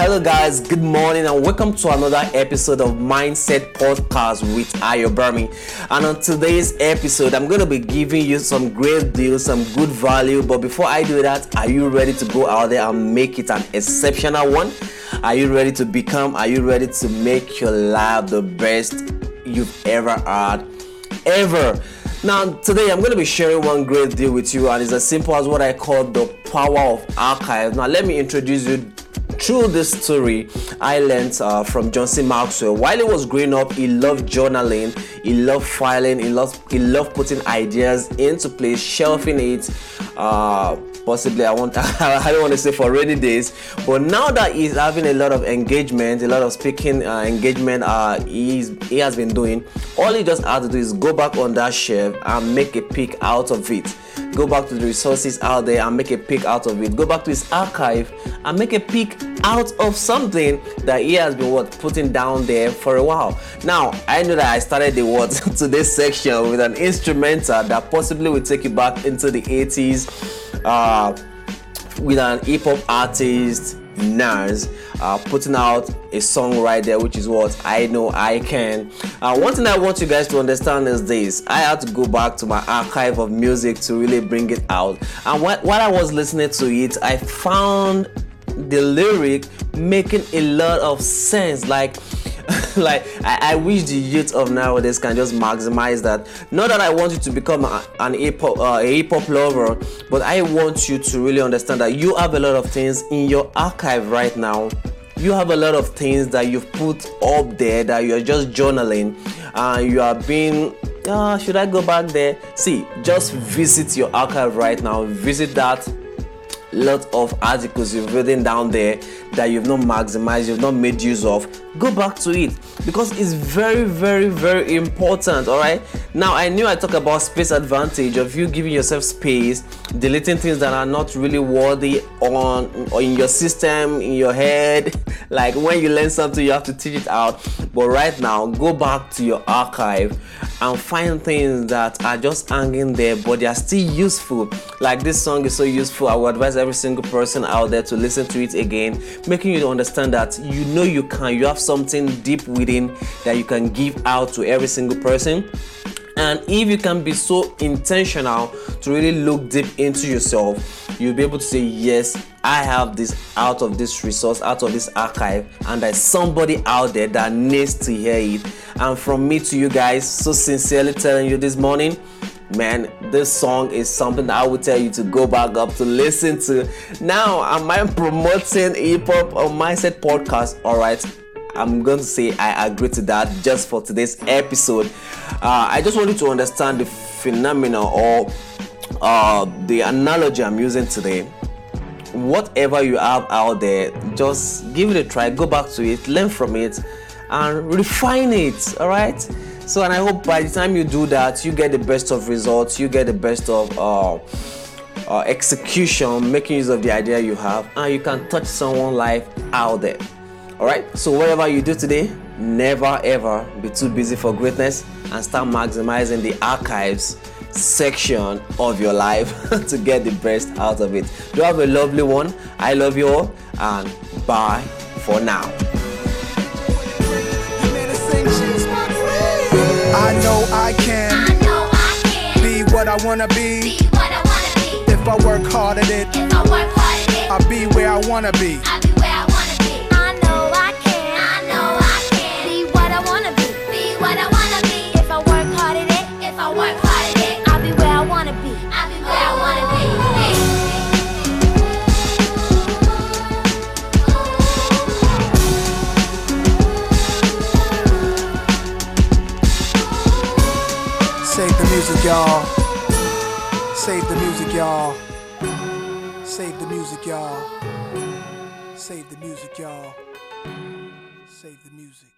Hello guys, good morning and welcome to another episode of Mindset Podcast with Ayo. And on today's episode, I'm going to be giving you some great deals, some good value. But before I do that, are you ready to go out there and make it an exceptional one? Are you ready to become, are you ready to make your life the best you've ever had? Ever. Now, today I'm going to be sharing one great deal with you, and it's as simple as what I call the power of archive. Now, let me introduce you through this story, I learned uh, from C. Maxwell. While he was growing up, he loved journaling, he loved filing, he loved he loved putting ideas into place, shelving it. Uh, possibly, I want I don't want to say for rainy days, but now that he's having a lot of engagement, a lot of speaking uh, engagement, uh, he's he has been doing. All he just has to do is go back on that shelf and make a pick out of it go back to the resources out there and make a pick out of it. Go back to his archive and make a pick out of something that he has been what putting down there for a while. Now I know that I started the what to this section with an instrumental that possibly will take you back into the 80s uh, with an hip hop artist Nas uh, putting out a song right there, which is what I know I can. Uh, one thing I want you guys to understand is this I had to go back to my archive of music to really bring it out. And wh- while I was listening to it, I found the lyric making a lot of sense. Like, like I, I, wish the youth of nowadays can just maximize that. Not that I want you to become a, an hip hop uh, lover, but I want you to really understand that you have a lot of things in your archive right now. You have a lot of things that you've put up there that you're just journaling, and you are being uh, should I go back there? See, just visit your archive right now. Visit that lot of articles you've written down there that you've not maximized, you've not made use of, go back to it because it's very, very, very important. All right. Now, I knew I talked about space advantage of you giving yourself space, deleting things that are not really worthy on or in your system, in your head. Like when you learn something, you have to teach it out. But right now, go back to your archive and find things that are just hanging there, but they are still useful. Like this song is so useful. I would advise every single person out there to listen to it again, making you understand that you know you can, you have something deep within that you can give out to every single person. And if you can be so intentional to really look deep into yourself, you'll be able to say, Yes, I have this out of this resource, out of this archive, and there's somebody out there that needs to hear it. And from me to you guys, so sincerely telling you this morning, man, this song is something that I would tell you to go back up to listen to. Now, am I promoting hip hop on Mindset Podcast? All right. I'm going to say I agree to that just for today's episode. Uh, I just want you to understand the phenomenon or uh, the analogy I'm using today. Whatever you have out there, just give it a try, go back to it, learn from it, and refine it. All right. So, and I hope by the time you do that, you get the best of results, you get the best of uh, uh, execution, making use of the idea you have, and you can touch someone's life out there. All right. So, whatever you do today, never ever be too busy for greatness and start maximizing the archives section of your life to get the best out of it. Do have a lovely one. I love you all, and bye for now. I know I can. I know I can. Be what I wanna be. Be what I wanna be. If I work hard at it, If I work hard at it, I'll be where I wanna be. I'll be where I music, y'all. Save the music, y'all. Save the music, y'all. Save the music, y'all. Save the music.